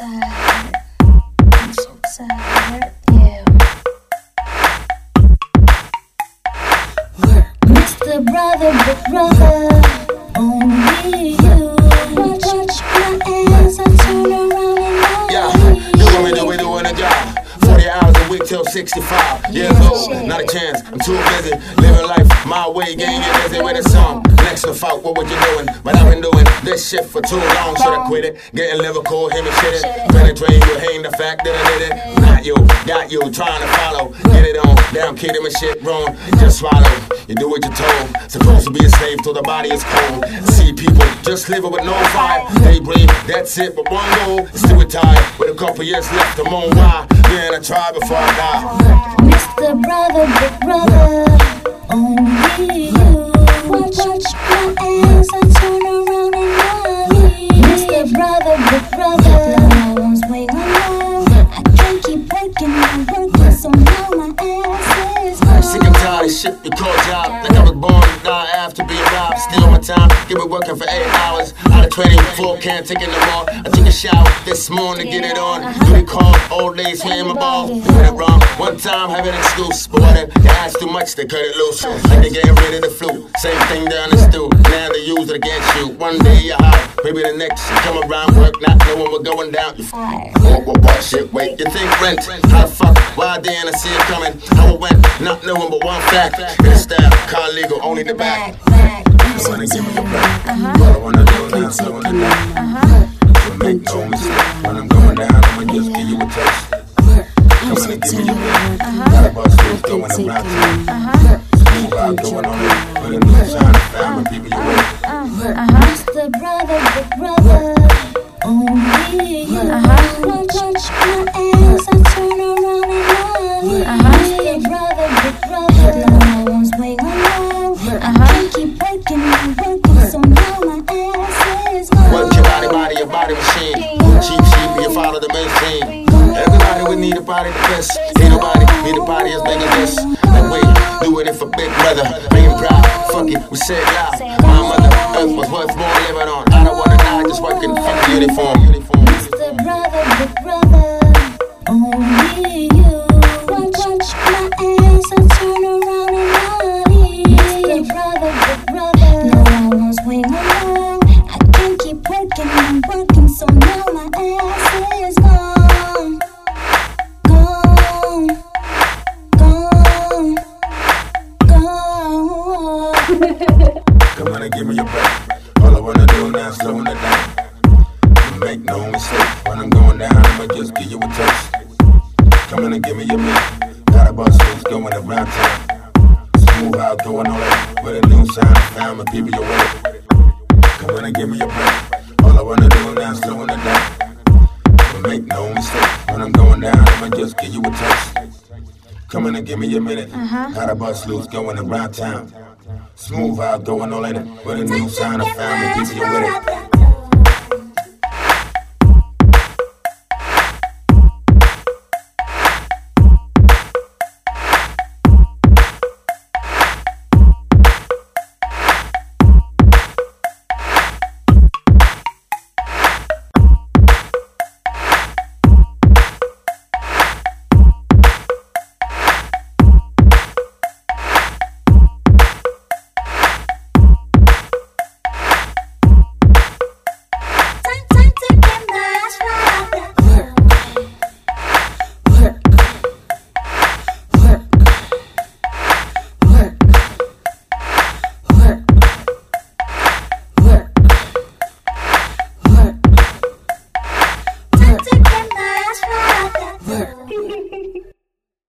I'm so sad. Yeah. We're Mr. Brother, big brother. Only you. Watch, my ass. I turn around and Yeah, do what we do, we doing a job. 40 hours a week till 65 years old. Not a chance, I'm too busy. Living life my way, gang, you're busy with. Next to fuck, what would you doing? This shit for too long. should've quit it? Getting liver cold, him and shit it. Penetrating you, hating the fact that I did it. Not you, got you, trying to follow. Get it on, damn kid, him and shit wrong. Just swallow, you do what you're told. Supposed to be a slave till the body is cold. See people just living with no fire. They breathe, that's it, but one goal is to retire. With a couple years left, I'm on why. Man, I try before I die. Mr. Brother, big brother, tired of shit you call job. Think I was born to die after being robbed. Still my time, give it working for eight hours. Out of 24, can't take it no more. I took a shower this morning to get it on. Do they call old days playing my ball? Doing it wrong. One time, have an excuse. But what if they ask too much, they cut it loose. Like they getting rid of the flu. Same thing down the stew. Now they use it against you. One day you're high, maybe the next you come around work, not knowing we're going down. You what, what, what, shit, wait, you think rent? How the fuck? Why didn't I see it coming? How it went? Not knowing but one fact. It's style, car legal, only the back. I wanna give me a break. All I wanna do now is slow in the down. So make no mistake. When I'm going down, I'ma just give you a taste. Come on and give me a break. Got a bus who's going around town. Smooth out, going on it. With a new sign, family, people you with. Mr. Brother, big brother, only you. Watch my ass, I turn around and I leave. Mr. Brother, big brother, no one's waiting alone. I can't keep working and working, so now my ass is gone. Work your body, body, your body machine. Cheap, cheap, you follow the mainstream. Everybody would need a body to best. Ain't nobody need a body as big as this. Like, wait, doing it for big brother. Make him proud. Fuck it, we said loud. My mother, earth was worth more living on. I don't wanna die just working for the uniform. uniform. Mr. Brother, big brother, only you. Watch my ass, I turn around and. Mr. Brother, big brother, no one's waiting alone. All I wanna do now is slowing it down. Make no mistake. When I'm going down, I'ma just give you a taste. Come on and give me a minute. Got a bus who's going around town. Smooth out, doing all that. With a new sound, found my people you with it. Come on and give me a break. All I wanna do now is slowing it down. Make no mistake. When I'm going down, I'ma just give you a taste. Come in and give me a minute. Uh-huh. Got a bus loose going around town. Smooth out, all in it. With a new sound, of family, the people you with it.